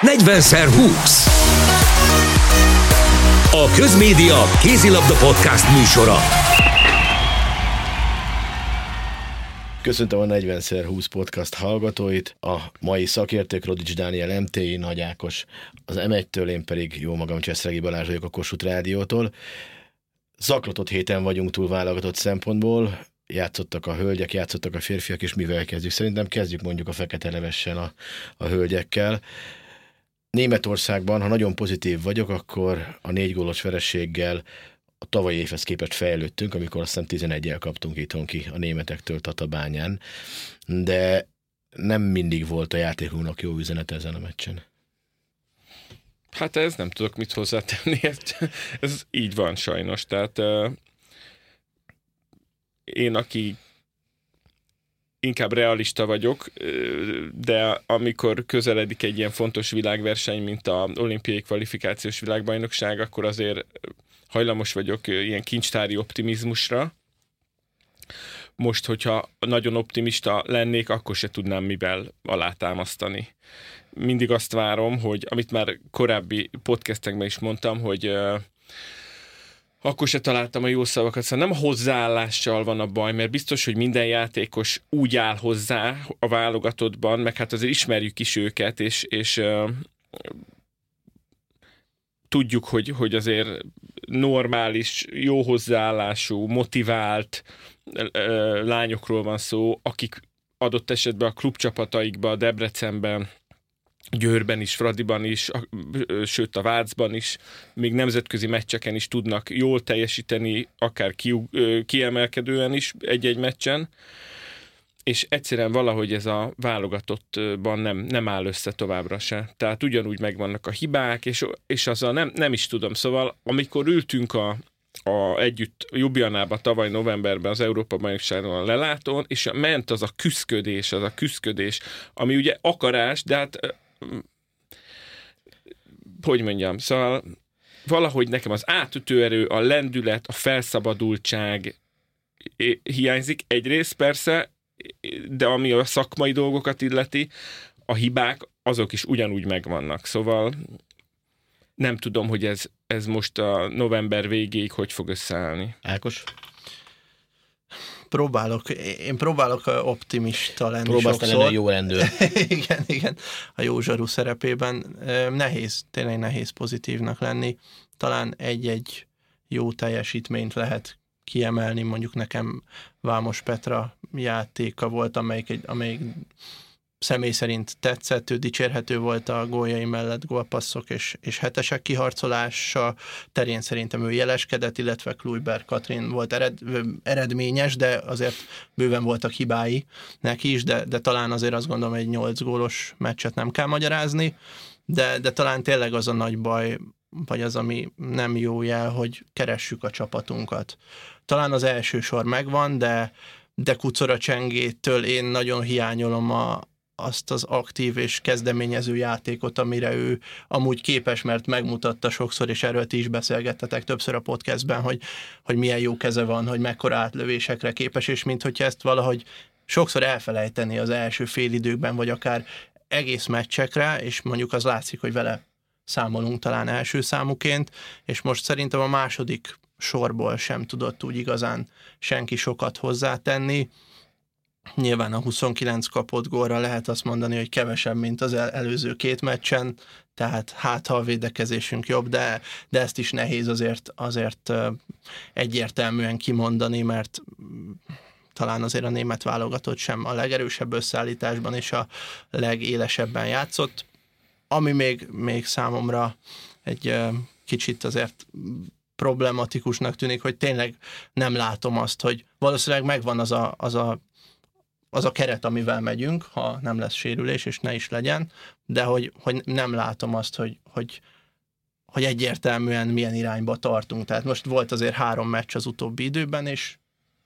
40x20. A Közmédia Kézilabda Podcast műsora. Köszöntöm a 40x20 podcast hallgatóit, a mai szakértők Rodics Dániel MTI, Nagy Ákos, az M1-től, én pedig jó magam Cseszregi Balázs vagyok a Kossuth Rádiótól. Zaklatott héten vagyunk túl válogatott szempontból, játszottak a hölgyek, játszottak a férfiak, és mivel kezdjük? Szerintem kezdjük mondjuk a fekete levessel a, a hölgyekkel. Németországban, ha nagyon pozitív vagyok, akkor a négy gólos verességgel a tavalyi évhez képest fejlődtünk, amikor azt hiszem 11-el kaptunk itthon ki a németektől Tatabányán, de nem mindig volt a játékunknak jó üzenet ezen a meccsen. Hát ez nem tudok mit hozzátenni, ez, így van sajnos. Tehát én, aki inkább realista vagyok, de amikor közeledik egy ilyen fontos világverseny, mint a olimpiai kvalifikációs világbajnokság, akkor azért hajlamos vagyok ilyen kincstári optimizmusra. Most, hogyha nagyon optimista lennék, akkor se tudnám mivel alátámasztani. Mindig azt várom, hogy amit már korábbi podcastekben is mondtam, hogy akkor se találtam a jó szavakat. Szóval nem hozzáállással van a baj, mert biztos, hogy minden játékos úgy áll hozzá a válogatottban, meg hát azért ismerjük is őket, és, és tudjuk, hogy, hogy azért normális, jó hozzáállású, motivált lányokról van szó, akik adott esetben a klubcsapataikban, Debrecenben, Győrben is, Fradiban is, sőt a Vácban is, még nemzetközi meccseken is tudnak jól teljesíteni, akár ki, kiemelkedően is egy-egy meccsen, és egyszerűen valahogy ez a válogatottban nem, nem áll össze továbbra se. Tehát ugyanúgy megvannak a hibák, és, és a nem, nem is tudom. Szóval amikor ültünk a, a, együtt Jubjanába tavaly novemberben az Európa bajnokságon a lelátón, és ment az a küszködés, az a küszködés, ami ugye akarás, de hát hogy mondjam, szóval valahogy nekem az átütőerő, a lendület, a felszabadultság hiányzik. Egyrészt persze, de ami a szakmai dolgokat illeti, a hibák azok is ugyanúgy megvannak. Szóval nem tudom, hogy ez, ez most a november végéig hogy fog összeállni. Ákos? Próbálok, én próbálok optimista lenni Próbálsz sokszor. lenni jó rendőr. igen, igen, a jó zsaru szerepében. Nehéz, tényleg nehéz pozitívnak lenni. Talán egy-egy jó teljesítményt lehet kiemelni, mondjuk nekem Vámos Petra játéka volt, amelyik, egy, amelyik személy szerint tetszett, ő dicsérhető volt a góljai mellett gólpasszok és, és hetesek kiharcolása terén szerintem ő jeleskedett, illetve Kluiber Katrin volt ered, eredményes, de azért bőven voltak hibái neki is, de, de talán azért azt gondolom, egy 8 gólos meccset nem kell magyarázni, de, de talán tényleg az a nagy baj, vagy az, ami nem jó jel, hogy keressük a csapatunkat. Talán az első sor megvan, de de Kucora Csengétől én nagyon hiányolom a, azt az aktív és kezdeményező játékot, amire ő amúgy képes, mert megmutatta sokszor, és erről ti is beszélgettetek többször a podcastben, hogy, hogy milyen jó keze van, hogy mekkora átlövésekre képes, és mint hogyha ezt valahogy sokszor elfelejteni az első félidőkben, vagy akár egész meccsekre, és mondjuk az látszik, hogy vele számolunk talán első számuként, és most szerintem a második sorból sem tudott úgy igazán senki sokat hozzátenni. Nyilván a 29 kapott gólra lehet azt mondani, hogy kevesebb, mint az el- előző két meccsen, tehát hát ha a védekezésünk jobb, de, de ezt is nehéz azért, azért egyértelműen kimondani, mert talán azért a német válogatott sem a legerősebb összeállításban és a legélesebben játszott. Ami még, még számomra egy kicsit azért problematikusnak tűnik, hogy tényleg nem látom azt, hogy valószínűleg megvan az a, az a az a keret, amivel megyünk, ha nem lesz sérülés, és ne is legyen, de hogy, hogy nem látom azt, hogy, hogy, hogy egyértelműen milyen irányba tartunk. Tehát most volt azért három meccs az utóbbi időben, és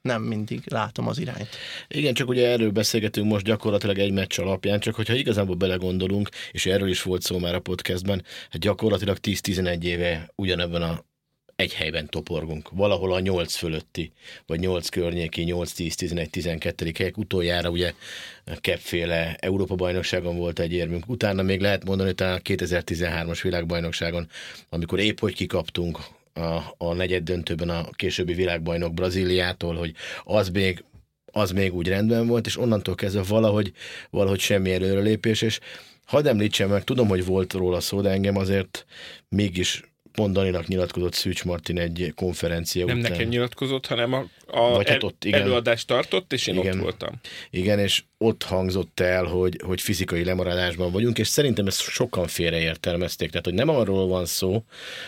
nem mindig látom az irányt. Igen, csak ugye erről beszélgetünk most gyakorlatilag egy meccs alapján, csak hogyha igazából belegondolunk, és erről is volt szó már a podcastben, hát gyakorlatilag 10-11 éve ugyanebben a egy helyben toporgunk. Valahol a 8 fölötti, vagy 8 környéki, 8, 10, 11, 12. helyek. Utoljára ugye keppféle Európa-bajnokságon volt egy érmünk. Utána még lehet mondani, talán a 2013-as világbajnokságon, amikor épp hogy kikaptunk a, a negyed döntőben a későbbi világbajnok Brazíliától, hogy az még az még úgy rendben volt, és onnantól kezdve valahogy, valahogy semmi előrelépés, és hadd említsem meg, tudom, hogy volt róla szó, de engem azért mégis mondaninak nyilatkozott Szűcs Martin egy konferencia Nem után. nekem nyilatkozott, hanem a, a Vagy hát ott, igen. előadást tartott, és én Igen. ott voltam. Igen, és ott hangzott el, hogy, hogy fizikai lemaradásban vagyunk, és szerintem ezt sokan félreértelmezték. Tehát, hogy nem arról van szó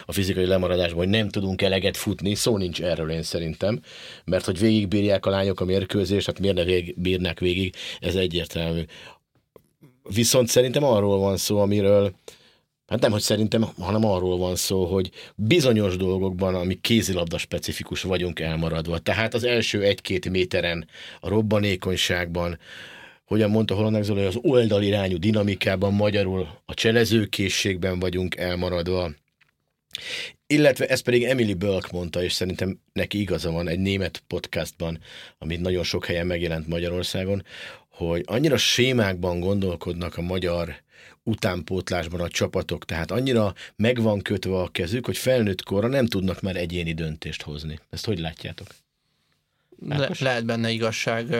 a fizikai lemaradásban, hogy nem tudunk eleget futni, szó nincs erről én szerintem, mert hogy végigbírják a lányok a mérkőzést, hát miért ne vég, bírnák végig, ez egyértelmű. Viszont szerintem arról van szó, amiről Hát nem, hogy szerintem, hanem arról van szó, hogy bizonyos dolgokban, ami kézilabda specifikus vagyunk elmaradva. Tehát az első egy-két méteren, a robbanékonyságban, hogyan mondta Holanek Zoli, az oldalirányú dinamikában, magyarul a cselezőkészségben vagyunk elmaradva. Illetve ezt pedig Emily Bölk mondta, és szerintem neki igaza van egy német podcastban, amit nagyon sok helyen megjelent Magyarországon, hogy annyira sémákban gondolkodnak a magyar utánpótlásban a csapatok, tehát annyira meg van kötve a kezük, hogy felnőtt korra nem tudnak már egyéni döntést hozni. Ezt hogy látjátok? Le, lehet benne igazság.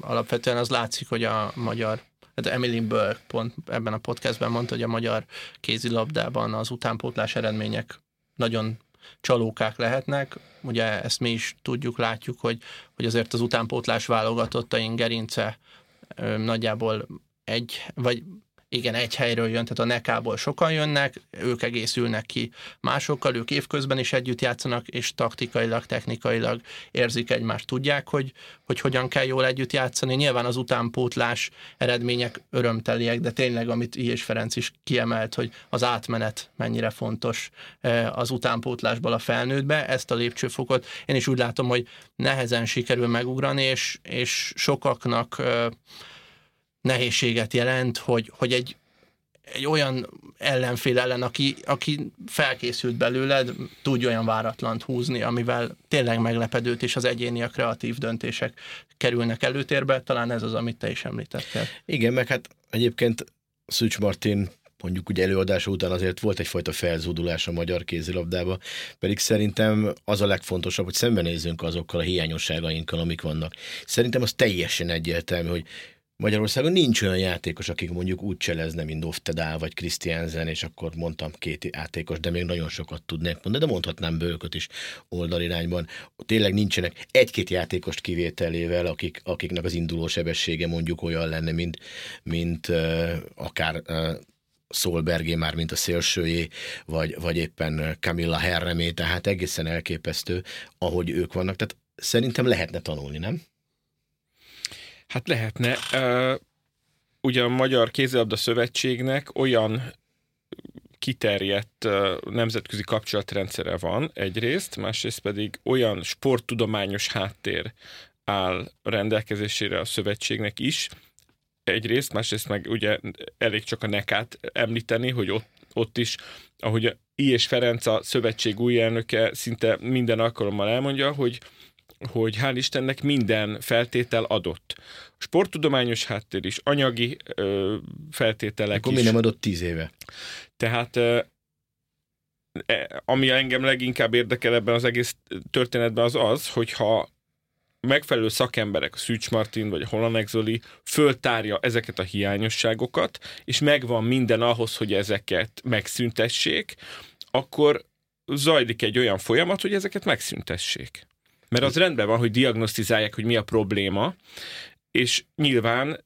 Alapvetően az látszik, hogy a magyar Hát Emily Burke pont ebben a podcastben mondta, hogy a magyar kézilabdában az utánpótlás eredmények nagyon csalókák lehetnek. Ugye ezt mi is tudjuk, látjuk, hogy, hogy azért az utánpótlás válogatottain gerince nagyjából egy, vagy igen, egy helyről jön, tehát a nekából sokan jönnek, ők egészülnek ki másokkal, ők évközben is együtt játszanak, és taktikailag, technikailag érzik egymást, tudják, hogy, hogy hogyan kell jól együtt játszani. Nyilván az utánpótlás eredmények örömteliek, de tényleg, amit I. és Ferenc is kiemelt, hogy az átmenet mennyire fontos eh, az utánpótlásból a felnőttbe, ezt a lépcsőfokot én is úgy látom, hogy nehezen sikerül megugrani, és, és sokaknak eh, nehézséget jelent, hogy, hogy egy, egy olyan ellenfél ellen, aki, aki felkészült belőled, tudja olyan váratlant húzni, amivel tényleg meglepedőt és az egyéni, a kreatív döntések kerülnek előtérbe. Talán ez az, amit te is említettél. Igen, meg hát egyébként Szűcs Martin mondjuk ugye előadása után azért volt egyfajta felzúdulás a magyar kézilabdába, pedig szerintem az a legfontosabb, hogy szembenézzünk azokkal a hiányosságainkkal, amik vannak. Szerintem az teljesen egyértelmű, hogy Magyarországon nincs olyan játékos, akik mondjuk úgy cselezne, mint Oftedál vagy Christiansen, és akkor mondtam két játékos, de még nagyon sokat tudnék mondani, de mondhatnám bőköt is oldalirányban. Tényleg nincsenek egy-két játékost kivételével, akik, akiknek az induló sebessége mondjuk olyan lenne, mint, mint uh, akár uh, Szolbergé már, mint a szélsőjé, vagy, vagy éppen Camilla Herremé, tehát egészen elképesztő, ahogy ők vannak. Tehát szerintem lehetne tanulni, nem? Hát lehetne. Ugye a Magyar Kézilabda Szövetségnek olyan kiterjedt nemzetközi kapcsolatrendszere van egyrészt, másrészt pedig olyan sporttudományos háttér áll rendelkezésére a szövetségnek is, egyrészt, másrészt meg ugye elég csak a nekát említeni, hogy ott, ott is, ahogy I. és Ferenc a szövetség új elnöke szinte minden alkalommal elmondja, hogy hogy hál' Istennek minden feltétel adott. Sporttudományos háttér is, anyagi ö, feltételek Akkor is. mi nem adott tíz éve? Tehát ö, e, ami engem leginkább érdekel ebben az egész történetben az az, hogyha megfelelő szakemberek, a Szűcs Martin vagy a Holanek Zoli föltárja ezeket a hiányosságokat, és megvan minden ahhoz, hogy ezeket megszüntessék, akkor zajlik egy olyan folyamat, hogy ezeket megszüntessék. Mert az rendben van, hogy diagnosztizálják, hogy mi a probléma, és nyilván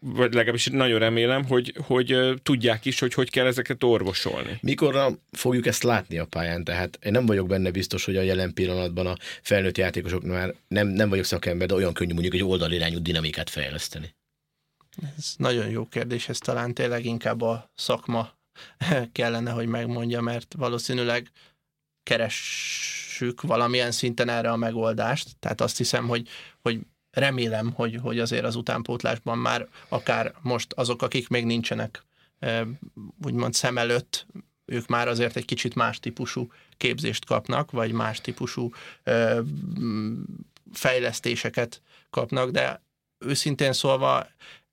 vagy legalábbis nagyon remélem, hogy, hogy tudják is, hogy hogy kell ezeket orvosolni. Mikorra fogjuk ezt látni a pályán? Tehát én nem vagyok benne biztos, hogy a jelen pillanatban a felnőtt játékosok már nem, nem vagyok szakember, de olyan könnyű mondjuk egy oldalirányú dinamikát fejleszteni. Ez nagyon jó kérdés, ez talán tényleg inkább a szakma kellene, hogy megmondja, mert valószínűleg keressük valamilyen szinten erre a megoldást. Tehát azt hiszem, hogy, hogy remélem, hogy, hogy azért az utánpótlásban már akár most azok, akik még nincsenek úgymond szem előtt, ők már azért egy kicsit más típusú képzést kapnak, vagy más típusú fejlesztéseket kapnak, de őszintén szólva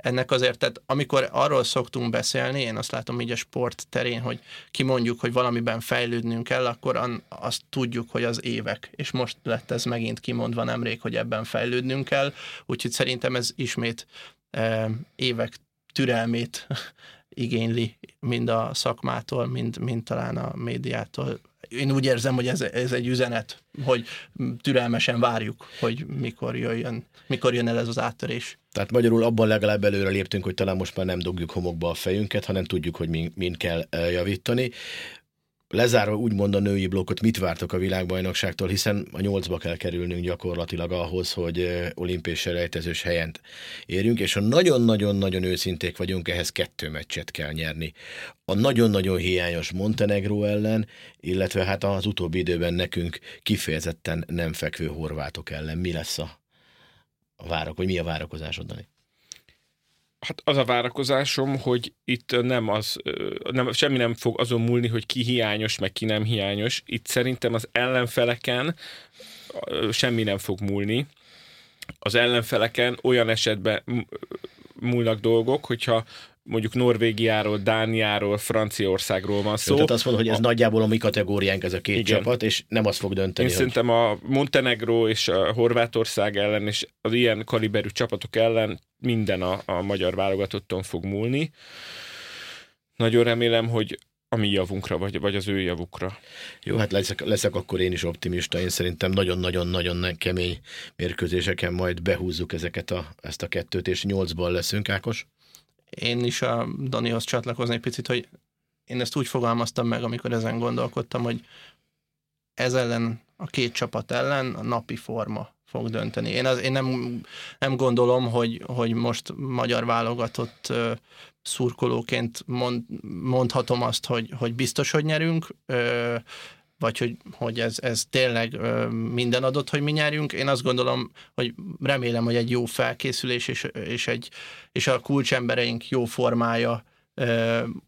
ennek azért, tehát amikor arról szoktunk beszélni, én azt látom így a sport terén, hogy kimondjuk, hogy valamiben fejlődnünk kell, akkor azt tudjuk, hogy az évek, és most lett ez megint kimondva nemrég, hogy ebben fejlődnünk kell, úgyhogy szerintem ez ismét e, évek türelmét igényli, mind a szakmától, mind, mind talán a médiától. Én úgy érzem, hogy ez, ez egy üzenet, hogy türelmesen várjuk, hogy mikor jöjjön, mikor jön el ez az áttörés. Tehát magyarul abban legalább előre léptünk, hogy talán most már nem dugjuk homokba a fejünket, hanem tudjuk, hogy min, min kell javítani. Lezárva úgymond a női blokkot, mit vártok a világbajnokságtól, hiszen a nyolcba kell kerülnünk gyakorlatilag ahhoz, hogy olimpiai selejtezős helyen érjünk, és ha nagyon-nagyon-nagyon őszinték vagyunk, ehhez kettő meccset kell nyerni. A nagyon-nagyon hiányos Montenegro ellen, illetve hát az utóbbi időben nekünk kifejezetten nem fekvő horvátok ellen. Mi lesz a a várok, vagy mi a várakozásod, Dani? Hát az a várakozásom, hogy itt nem az, nem, semmi nem fog azon múlni, hogy ki hiányos, meg ki nem hiányos. Itt szerintem az ellenfeleken semmi nem fog múlni. Az ellenfeleken olyan esetben múlnak dolgok, hogyha mondjuk Norvégiáról, Dániáról, Franciaországról van szó. Tehát azt mondod, hogy ez a... nagyjából a mi kategóriánk ez a két Igen. csapat, és nem azt fog dönteni. Én hogy... szerintem a Montenegro és a Horvátország ellen, és az ilyen kaliberű csapatok ellen minden a, a magyar válogatotton fog múlni. Nagyon remélem, hogy a mi javunkra, vagy, vagy az ő javukra. Jó, hát leszek, leszek akkor én is optimista. Én szerintem nagyon-nagyon-nagyon kemény mérkőzéseken majd behúzzuk ezeket a, ezt a kettőt, és nyolcban leszünk, Ákos én is a Danihoz csatlakozni egy picit, hogy én ezt úgy fogalmaztam meg, amikor ezen gondolkodtam, hogy ez ellen, a két csapat ellen a napi forma fog dönteni. Én, az, én nem, nem gondolom, hogy, hogy most magyar válogatott uh, szurkolóként mond, mondhatom azt, hogy, hogy biztos, hogy nyerünk. Uh, vagy hogy, hogy ez, ez tényleg minden adott, hogy mi nyerjünk. Én azt gondolom, hogy remélem, hogy egy jó felkészülés és, és, egy, és a kulcsembereink jó formája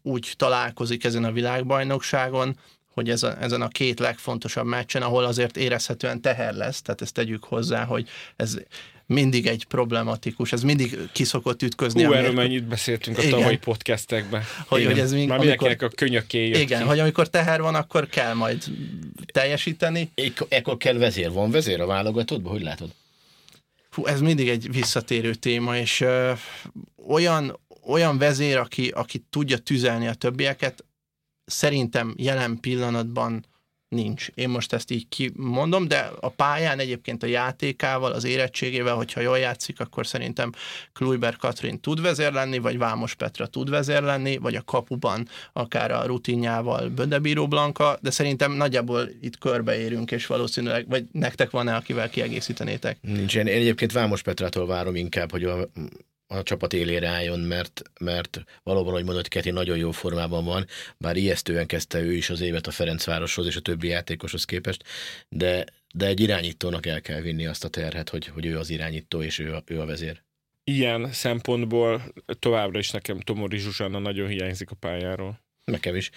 úgy találkozik ezen a világbajnokságon, hogy ez a, ezen a két legfontosabb meccsen, ahol azért érezhetően teher lesz, tehát ezt tegyük hozzá, hogy ez mindig egy problematikus, ez mindig kiszokott ütközni. Hú, erről mennyit beszéltünk a igen. tavalyi podcastekben. Hogy, hogy ez még, Már amikor, a könyöké Igen, ki. hogy amikor teher van, akkor kell majd teljesíteni. Ekkor kell vezér. Van vezér a válogatottban? Hogy látod? Hú, ez mindig egy visszatérő téma, és ö, olyan, olyan vezér, aki, aki tudja tüzelni a többieket, szerintem jelen pillanatban nincs. Én most ezt így kimondom, de a pályán egyébként a játékával, az érettségével, hogyha jól játszik, akkor szerintem Kluiber Katrin tud vezér lenni, vagy Vámos Petra tud vezér lenni, vagy a kapuban akár a rutinjával Bödebíró Blanka, de szerintem nagyjából itt körbeérünk, és valószínűleg, vagy nektek van-e, akivel kiegészítenétek? Nincs. Én egyébként Vámos Petrától várom inkább, hogy a a csapat élére álljon, mert, mert valóban, hogy mondott, Keti nagyon jó formában van, bár ijesztően kezdte ő is az évet a Ferencvároshoz és a többi játékoshoz képest, de, de egy irányítónak el kell vinni azt a terhet, hogy, hogy ő az irányító és ő a, ő a vezér. Ilyen szempontból továbbra is nekem Tomori Zsuzsanna nagyon hiányzik a pályáról. Nekem is,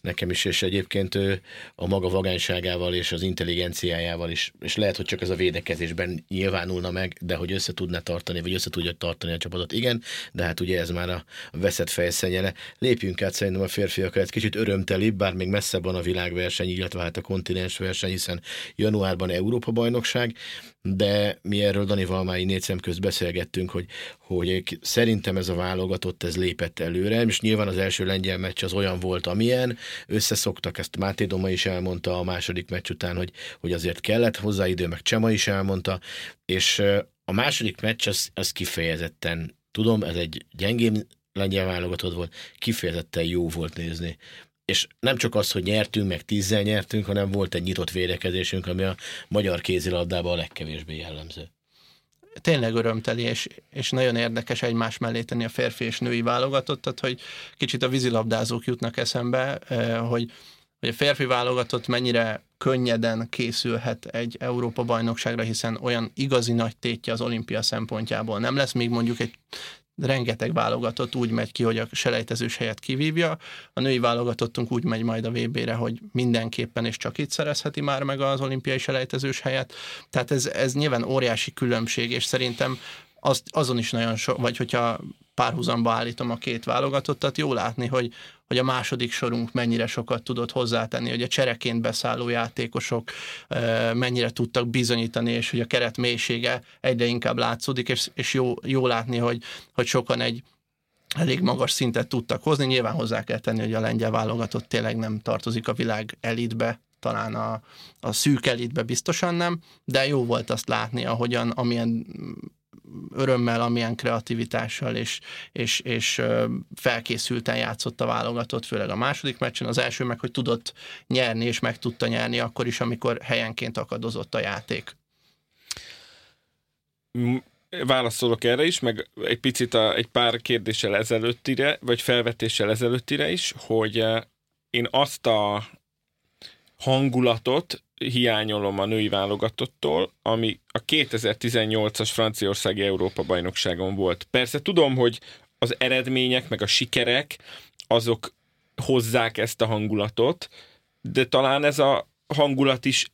nekem is, és egyébként ő a maga vagányságával és az intelligenciájával is, és lehet, hogy csak ez a védekezésben nyilvánulna meg, de hogy össze tudna tartani, vagy össze tudja tartani a csapatot, igen, de hát ugye ez már a veszett fejszennyele. Lépjünk át szerintem a férfiakra, egy kicsit örömtelibb, bár még messzebb van a világverseny, illetve hát a kontinens verseny, hiszen januárban Európa bajnokság, de mi erről Danival már négy szem közt beszélgettünk, hogy, hogy szerintem ez a válogatott, ez lépett előre, és nyilván az első lengyel meccs az olyan volt, amilyen, összeszoktak, ezt Máté Doma is elmondta a második meccs után, hogy, hogy azért kellett hozzá idő, meg Csema is elmondta, és a második meccs az, az kifejezetten, tudom, ez egy gyengém lengyel válogatott volt, kifejezetten jó volt nézni és nem csak az, hogy nyertünk, meg tízzel nyertünk, hanem volt egy nyitott védekezésünk, ami a magyar kézilabdában a legkevésbé jellemző. Tényleg örömteli, és, és nagyon érdekes egymás mellé tenni a férfi és női válogatottat, hogy kicsit a vízilabdázók jutnak eszembe, eh, hogy, hogy a férfi válogatott mennyire könnyeden készülhet egy Európa-bajnokságra, hiszen olyan igazi nagy tétje az olimpia szempontjából nem lesz, még mondjuk egy rengeteg válogatott úgy megy ki, hogy a selejtezős helyet kivívja, a női válogatottunk úgy megy majd a VB-re, hogy mindenképpen és csak itt szerezheti már meg az olimpiai selejtezős helyet. Tehát ez, ez nyilván óriási különbség, és szerintem azt, azon is nagyon sok, vagy hogyha párhuzamba állítom a két válogatottat, jó látni, hogy, hogy a második sorunk mennyire sokat tudott hozzátenni, hogy a csereként beszálló játékosok mennyire tudtak bizonyítani, és hogy a keret mélysége egyre inkább látszódik, és, és jó, jó látni, hogy, hogy sokan egy elég magas szintet tudtak hozni. Nyilván hozzá kell tenni, hogy a lengyel válogatott tényleg nem tartozik a világ elitbe, talán a, a szűk elitbe biztosan nem, de jó volt azt látni, ahogyan, amilyen örömmel, amilyen kreativitással és, és, és felkészülten játszott a válogatott, főleg a második meccsen. Az első meg, hogy tudott nyerni, és meg tudta nyerni akkor is, amikor helyenként akadozott a játék. Válaszolok erre is, meg egy picit a, egy pár kérdéssel ezelőttire, vagy felvetéssel ezelőttire is, hogy én azt a hangulatot hiányolom a női válogatottól, ami a 2018-as Franciaországi Európa-bajnokságon volt. Persze tudom, hogy az eredmények, meg a sikerek, azok hozzák ezt a hangulatot, de talán ez a hangulat is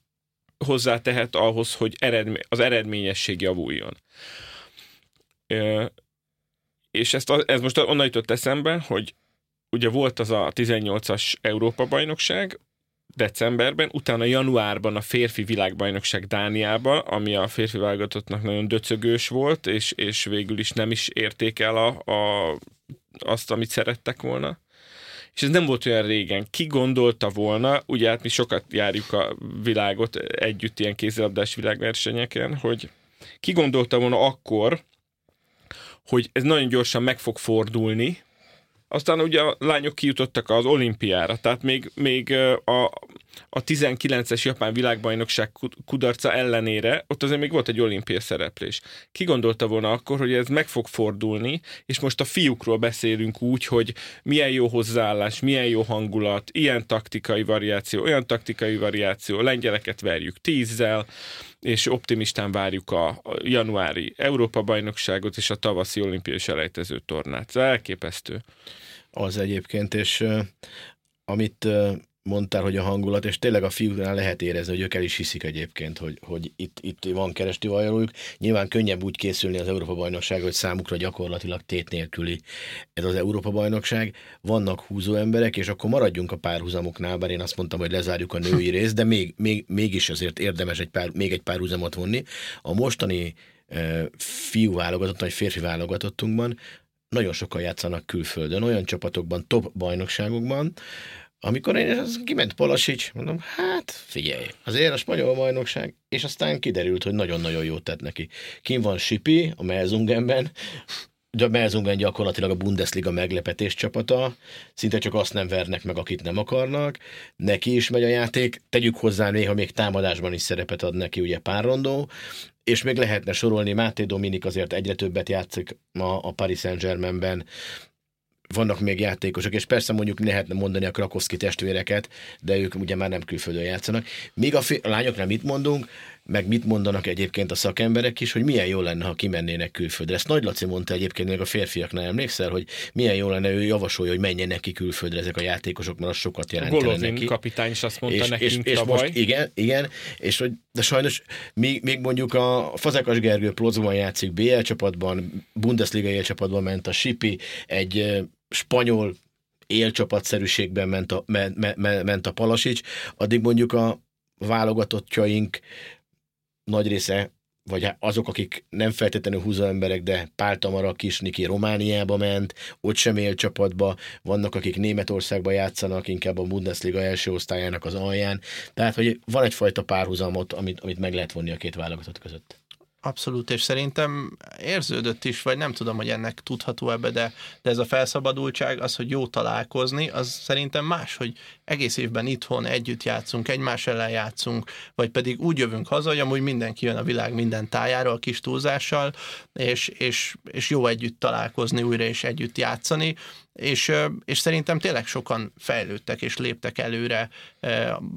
hozzátehet ahhoz, hogy eredmény, az eredményesség javuljon. És ezt, ez most onnan jutott eszembe, hogy ugye volt az a 18-as Európa-bajnokság, decemberben, utána januárban a férfi világbajnokság Dániában, ami a férfi válogatottnak nagyon döcögős volt, és, és végül is nem is érték el a, a, azt, amit szerettek volna. És ez nem volt olyan régen. Ki gondolta volna, ugye hát mi sokat járjuk a világot együtt ilyen kézilabdás világversenyeken, hogy ki gondolta volna akkor, hogy ez nagyon gyorsan meg fog fordulni, aztán ugye a lányok kijutottak az olimpiára, tehát még, még a, a 19-es japán világbajnokság kudarca ellenére ott azért még volt egy olimpia szereplés. Ki gondolta volna akkor, hogy ez meg fog fordulni, és most a fiúkról beszélünk úgy, hogy milyen jó hozzáállás, milyen jó hangulat, ilyen taktikai variáció, olyan taktikai variáció, lengyeleket verjük tízzel, és optimistán várjuk a januári Európa-bajnokságot és a tavaszi olimpiai selejtező tornát. Ez elképesztő. Az egyébként, és amit mondtál, hogy a hangulat, és tényleg a fiúknál lehet érezni, hogy ők el is hiszik egyébként, hogy, hogy itt, itt van keresti vajalójuk. Nyilván könnyebb úgy készülni az Európa-bajnokság, hogy számukra gyakorlatilag tét nélküli ez az Európa-bajnokság. Vannak húzó emberek, és akkor maradjunk a párhuzamoknál, bár én azt mondtam, hogy lezárjuk a női részt, de még, még, mégis azért érdemes egy pár, még egy párhuzamot vonni. A mostani fiú válogatott, vagy férfi válogatottunkban nagyon sokan játszanak külföldön, olyan csapatokban, top bajnokságokban, amikor én az kiment Palasics, mondom, hát figyelj, azért a spanyol bajnokság, és aztán kiderült, hogy nagyon-nagyon jót tett neki. Kim van Sipi a Melzungenben, a Melzungen gyakorlatilag a Bundesliga meglepetés csapata, szinte csak azt nem vernek meg, akit nem akarnak, neki is megy a játék, tegyük hozzá néha még támadásban is szerepet ad neki ugye pár rondó, és még lehetne sorolni, Máté Dominik azért egyre többet játszik ma a Paris Saint-Germainben, vannak még játékosok, és persze mondjuk lehetne mondani a Krakowski testvéreket, de ők ugye már nem külföldön játszanak. Míg a, fi- a lányoknál mit mondunk, meg mit mondanak egyébként a szakemberek is, hogy milyen jó lenne, ha kimennének külföldre. Ezt Nagy Laci mondta egyébként még a férfiaknál, emlékszel, hogy milyen jó lenne, ő javasolja, hogy menjenek ki külföldre ezek a játékosok, mert az sokat jelentene neki. kapitány is azt mondta és, nekünk és, és most, igen, igen, és hogy, de sajnos még, még mondjuk a Fazekas Gergő Plozóban játszik BL csapatban, Bundesliga csapatban ment a Sipi, egy spanyol élcsapatszerűségben ment a, me, me, me, ment a Palasics, addig mondjuk a válogatottjaink nagy része, vagy azok, akik nem feltétlenül húzó emberek, de Pál Tamara Kisniki Romániába ment, ott sem él csapatba, vannak, akik Németországba játszanak, inkább a Bundesliga első osztályának az alján. Tehát, hogy van egyfajta párhuzamot, amit, amit meg lehet vonni a két válogatott között. Abszolút, és szerintem érződött is, vagy nem tudom, hogy ennek tudható ebbe, de, de ez a felszabadultság, az, hogy jó találkozni, az szerintem más, hogy egész évben itthon együtt játszunk, egymás ellen játszunk, vagy pedig úgy jövünk haza, hogy amúgy mindenki jön a világ minden tájára a kis túlzással, és, és, és jó együtt találkozni újra és együtt játszani, és, és szerintem tényleg sokan fejlődtek és léptek előre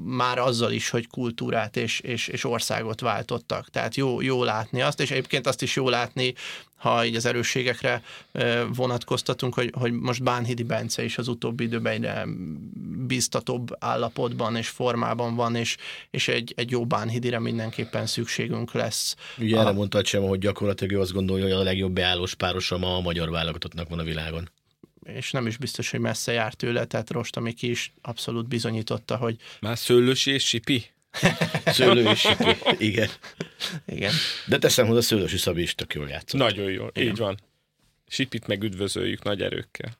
már azzal is, hogy kultúrát és, és, és országot váltottak. Tehát jó, jó látni azt, és egyébként azt is jó látni, ha így az erősségekre vonatkoztatunk, hogy, hogy most Bánhidi Bence is az utóbbi időben egyre biztatóbb állapotban és formában van, és, és egy, egy jó Bánhidire mindenképpen szükségünk lesz. Ugye a... erre mondtad sem, hogy gyakorlatilag ő azt gondolja, hogy a legjobb beállós párosa ma a magyar válogatottnak van a világon és nem is biztos, hogy messze járt tőle, tehát Rostamiki is abszolút bizonyította, hogy... Már Szőlősi és Sipi? Szőlő és igen. Igen. De teszem hozzá, Szőlősi Szabi is tök jól játszott. Nagyon jól, igen. így van. Sipit meg üdvözöljük nagy erőkkel.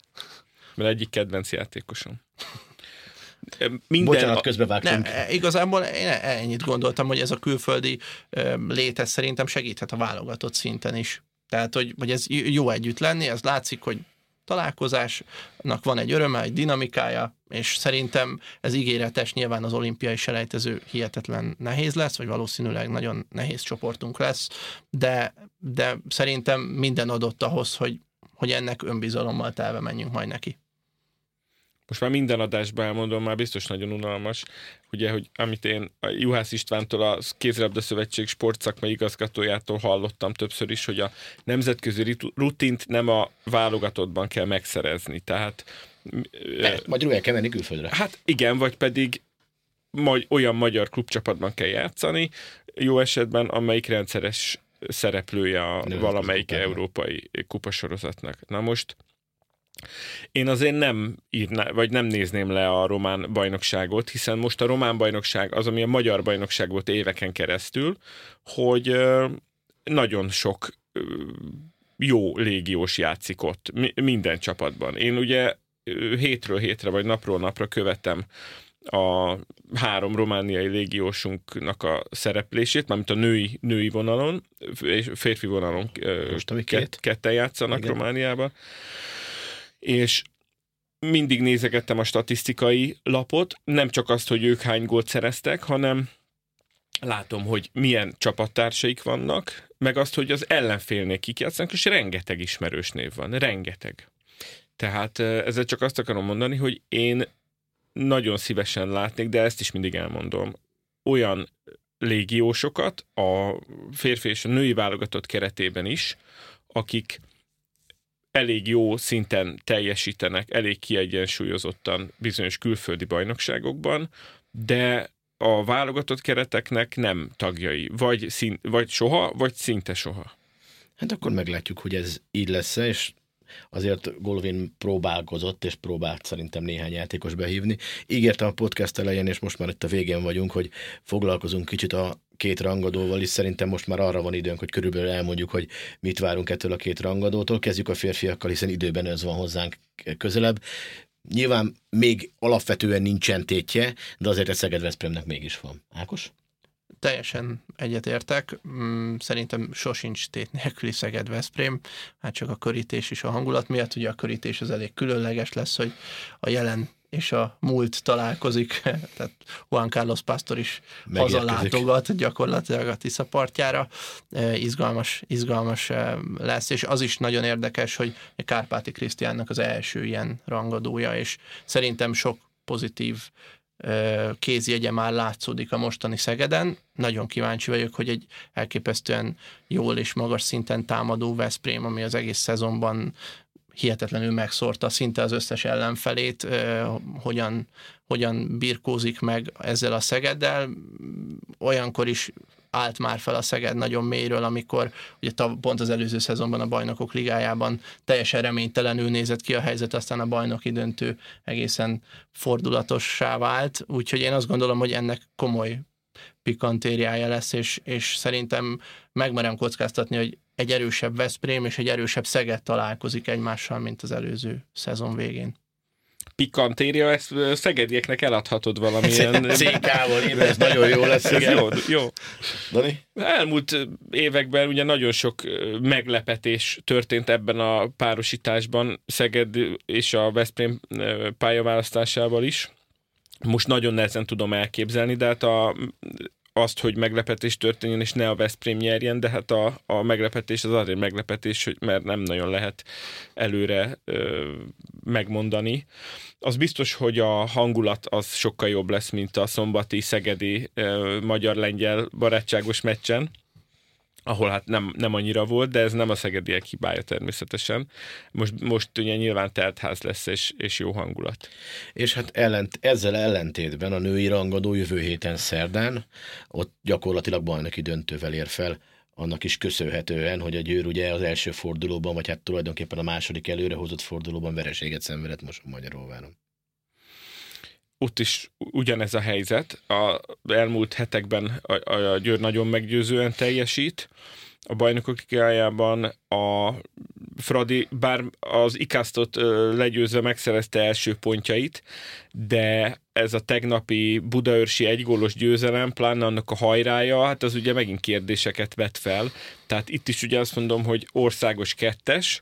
Mert egyik kedvenc játékosom. Minden Bocsánat, közbevágtunk. Nem, e, igazából én ennyit gondoltam, hogy ez a külföldi léte szerintem segíthet a válogatott szinten is. Tehát, hogy, hogy ez jó együtt lenni, ez látszik, hogy találkozásnak van egy öröme, egy dinamikája, és szerintem ez ígéretes, nyilván az olimpiai selejtező hihetetlen nehéz lesz, vagy valószínűleg nagyon nehéz csoportunk lesz, de, de szerintem minden adott ahhoz, hogy, hogy ennek önbizalommal telve menjünk majd neki most már minden adásban elmondom, már biztos nagyon unalmas, ugye, hogy amit én a Juhász Istvántól, a Kézilabda Szövetség sportszakmai igazgatójától hallottam többször is, hogy a nemzetközi rutint nem a válogatottban kell megszerezni. Tehát magyarul el kell menni külföldre. Hát igen, vagy pedig magy- olyan magyar klubcsapatban kell játszani, jó esetben, amelyik rendszeres szereplője a Nő, valamelyik európai kupasorozatnak. Na most én azért nem írná, vagy nem nézném le a román bajnokságot, hiszen most a román bajnokság az, ami a magyar bajnokság volt éveken keresztül, hogy nagyon sok jó légiós játszik ott, minden csapatban. Én ugye hétről hétre, vagy napról napra követem a három romániai légiósunknak a szereplését, mármint a női, női vonalon, és férfi vonalon Most, két? ketten játszanak Igen. Romániában és mindig nézegettem a statisztikai lapot, nem csak azt, hogy ők hány gólt szereztek, hanem látom, hogy milyen csapattársaik vannak, meg azt, hogy az ellenfélnél kik játszanak, és rengeteg ismerős név van, rengeteg. Tehát ezzel csak azt akarom mondani, hogy én nagyon szívesen látnék, de ezt is mindig elmondom, olyan légiósokat a férfi és a női válogatott keretében is, akik elég jó szinten teljesítenek, elég kiegyensúlyozottan bizonyos külföldi bajnokságokban, de a válogatott kereteknek nem tagjai, vagy, szín, vagy soha, vagy szinte soha. Hát akkor meglátjuk, hogy ez így lesz és azért Golovin próbálkozott, és próbált szerintem néhány játékos behívni. Ígértem a podcast elején, és most már itt a végén vagyunk, hogy foglalkozunk kicsit a két rangadóval is. Szerintem most már arra van időnk, hogy körülbelül elmondjuk, hogy mit várunk ettől a két rangadótól. Kezdjük a férfiakkal, hiszen időben ez van hozzánk közelebb. Nyilván még alapvetően nincsen tétje, de azért egy Szeged Veszprémnek mégis van. Ákos? Teljesen egyetértek. Mm, szerintem sosincs tét nélküli Szeged Veszprém, hát csak a körítés is a hangulat miatt, ugye a körítés az elég különleges lesz, hogy a jelen és a múlt találkozik, tehát Juan Carlos Pastor is hazalátogat gyakorlatilag a Tisza partjára. E, izgalmas, izgalmas e, lesz, és az is nagyon érdekes, hogy Kárpáti Krisztiánnak az első ilyen rangadója, és szerintem sok pozitív kézjegye már látszódik a mostani Szegeden. Nagyon kíváncsi vagyok, hogy egy elképesztően jól és magas szinten támadó Veszprém, ami az egész szezonban hihetetlenül megszórta szinte az összes ellenfelét, hogyan, hogyan birkózik meg ezzel a Szegeddel. Olyankor is állt már fel a Szeged nagyon mélyről, amikor ugye pont az előző szezonban a bajnokok ligájában teljesen reménytelenül nézett ki a helyzet, aztán a bajnoki döntő egészen fordulatossá vált, úgyhogy én azt gondolom, hogy ennek komoly pikantériája lesz, és, és szerintem megmerem kockáztatni, hogy egy erősebb Veszprém és egy erősebb Szeged találkozik egymással, mint az előző szezon végén pikantéria, ezt szegedieknek eladhatod valamilyen... CK-val, ez nagyon jó lesz. Ez jó, jó. Dani? Elmúlt években ugye nagyon sok meglepetés történt ebben a párosításban Szeged és a Veszprém pályaválasztásával is. Most nagyon nehezen tudom elképzelni, de hát a, azt, hogy meglepetés történjen, és ne a Veszprém nyerjen, de hát a, a meglepetés az azért meglepetés, hogy mert nem nagyon lehet előre ö, megmondani. Az biztos, hogy a hangulat az sokkal jobb lesz, mint a szombati, szegedi, ö, magyar-lengyel barátságos meccsen ahol hát nem, nem annyira volt, de ez nem a szegediek hibája természetesen. Most, most ugye nyilván teltház lesz, és, és jó hangulat. És hát ellent, ezzel ellentétben a női rangadó jövő héten szerdán, ott gyakorlatilag bajnoki döntővel ér fel, annak is köszönhetően, hogy a Győr ugye az első fordulóban, vagy hát tulajdonképpen a második előrehozott fordulóban vereséget szenvedett most Magyaróváron ott is ugyanez a helyzet. A elmúlt hetekben a, a Győr nagyon meggyőzően teljesít. A bajnokok ligájában a Fradi, bár az ikasztot legyőzve megszerezte első pontjait, de ez a tegnapi budaörsi egygólos győzelem, pláne annak a hajrája, hát az ugye megint kérdéseket vet fel. Tehát itt is ugye azt mondom, hogy országos kettes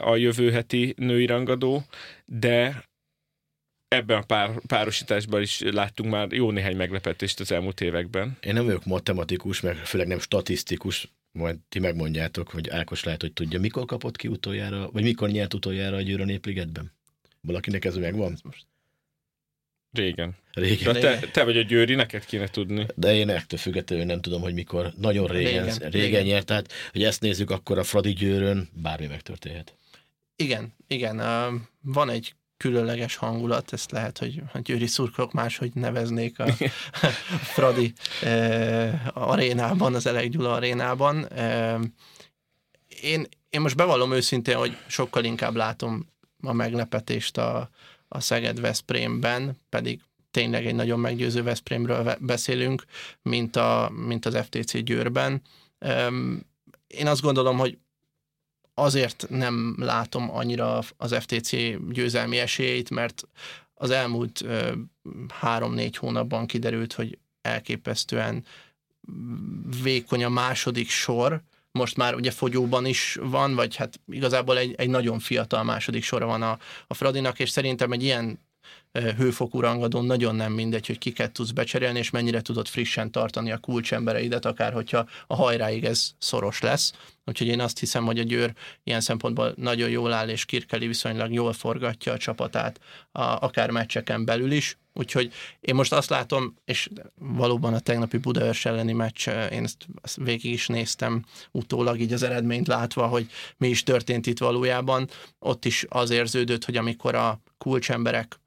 a jövő heti női rangadó, de ebben a pár, párosításban is láttunk már jó néhány meglepetést az elmúlt években. Én nem vagyok matematikus, meg főleg nem statisztikus, majd ti megmondjátok, hogy Ákos lehet, hogy tudja, mikor kapott ki utoljára, vagy mikor nyert utoljára a Győr a Népligetben? Valakinek ez megvan? Most. Régen. Régen. De te, te vagy a Győri, neked kéne tudni. De én ettől függetlenül nem tudom, hogy mikor. Nagyon régen, régen, régen, régen nyert, tehát hogy ezt nézzük, akkor a Fradi Győrön bármi megtörténhet. Igen, igen. Uh, van egy különleges hangulat, ezt lehet, hogy a győri szurkolók máshogy neveznék a Fradi eh, arénában, az Elek Gyula arénában. Eh, én, én most bevallom őszintén, hogy sokkal inkább látom a meglepetést a, a Szeged Veszprémben, pedig tényleg egy nagyon meggyőző Veszprémről beszélünk, mint, a, mint az FTC Győrben. Én azt gondolom, hogy azért nem látom annyira az FTC győzelmi esélyeit, mert az elmúlt három-négy hónapban kiderült, hogy elképesztően vékony a második sor, most már ugye fogyóban is van, vagy hát igazából egy, egy nagyon fiatal második sora van a, a Fradinak, és szerintem egy ilyen hőfokú rangadón nagyon nem mindegy, hogy kiket tudsz becserélni, és mennyire tudod frissen tartani a kulcsembereidet, akár hogyha a hajráig ez szoros lesz. Úgyhogy én azt hiszem, hogy a Győr ilyen szempontból nagyon jól áll, és Kirkeli viszonylag jól forgatja a csapatát, a, akár meccseken belül is. Úgyhogy én most azt látom, és valóban a tegnapi Budaörs elleni meccs, én ezt, végig is néztem utólag, így az eredményt látva, hogy mi is történt itt valójában. Ott is az érződött, hogy amikor a kulcsemberek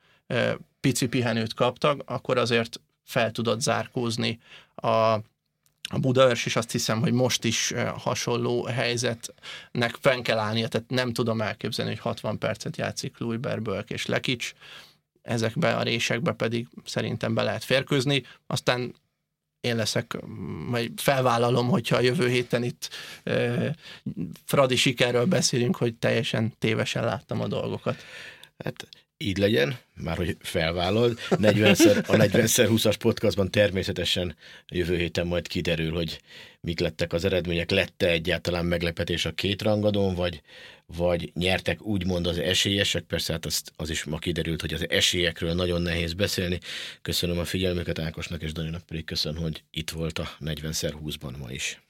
pici pihenőt kaptak, akkor azért fel tudott zárkózni a, a Budaörs, és azt hiszem, hogy most is hasonló helyzetnek fenn kell állnia, tehát nem tudom elképzelni, hogy 60 percet játszik Louis Bölk és Lekics, ezekbe a résekbe pedig szerintem be lehet férkőzni, aztán én leszek, vagy felvállalom, hogyha a jövő héten itt e, Fradi sikerről beszélünk, hogy teljesen tévesen láttam a dolgokat. Hát így legyen, már hogy felvállal. 40-szer, a 40x20-as podcastban természetesen jövő héten majd kiderül, hogy mik lettek az eredmények. Lette egyáltalán meglepetés a két rangadón, vagy, vagy nyertek úgymond az esélyesek? Persze hát az, az is ma kiderült, hogy az esélyekről nagyon nehéz beszélni. Köszönöm a figyelmüket Ákosnak és Daninak pedig köszönöm, hogy itt volt a 40x20-ban ma is.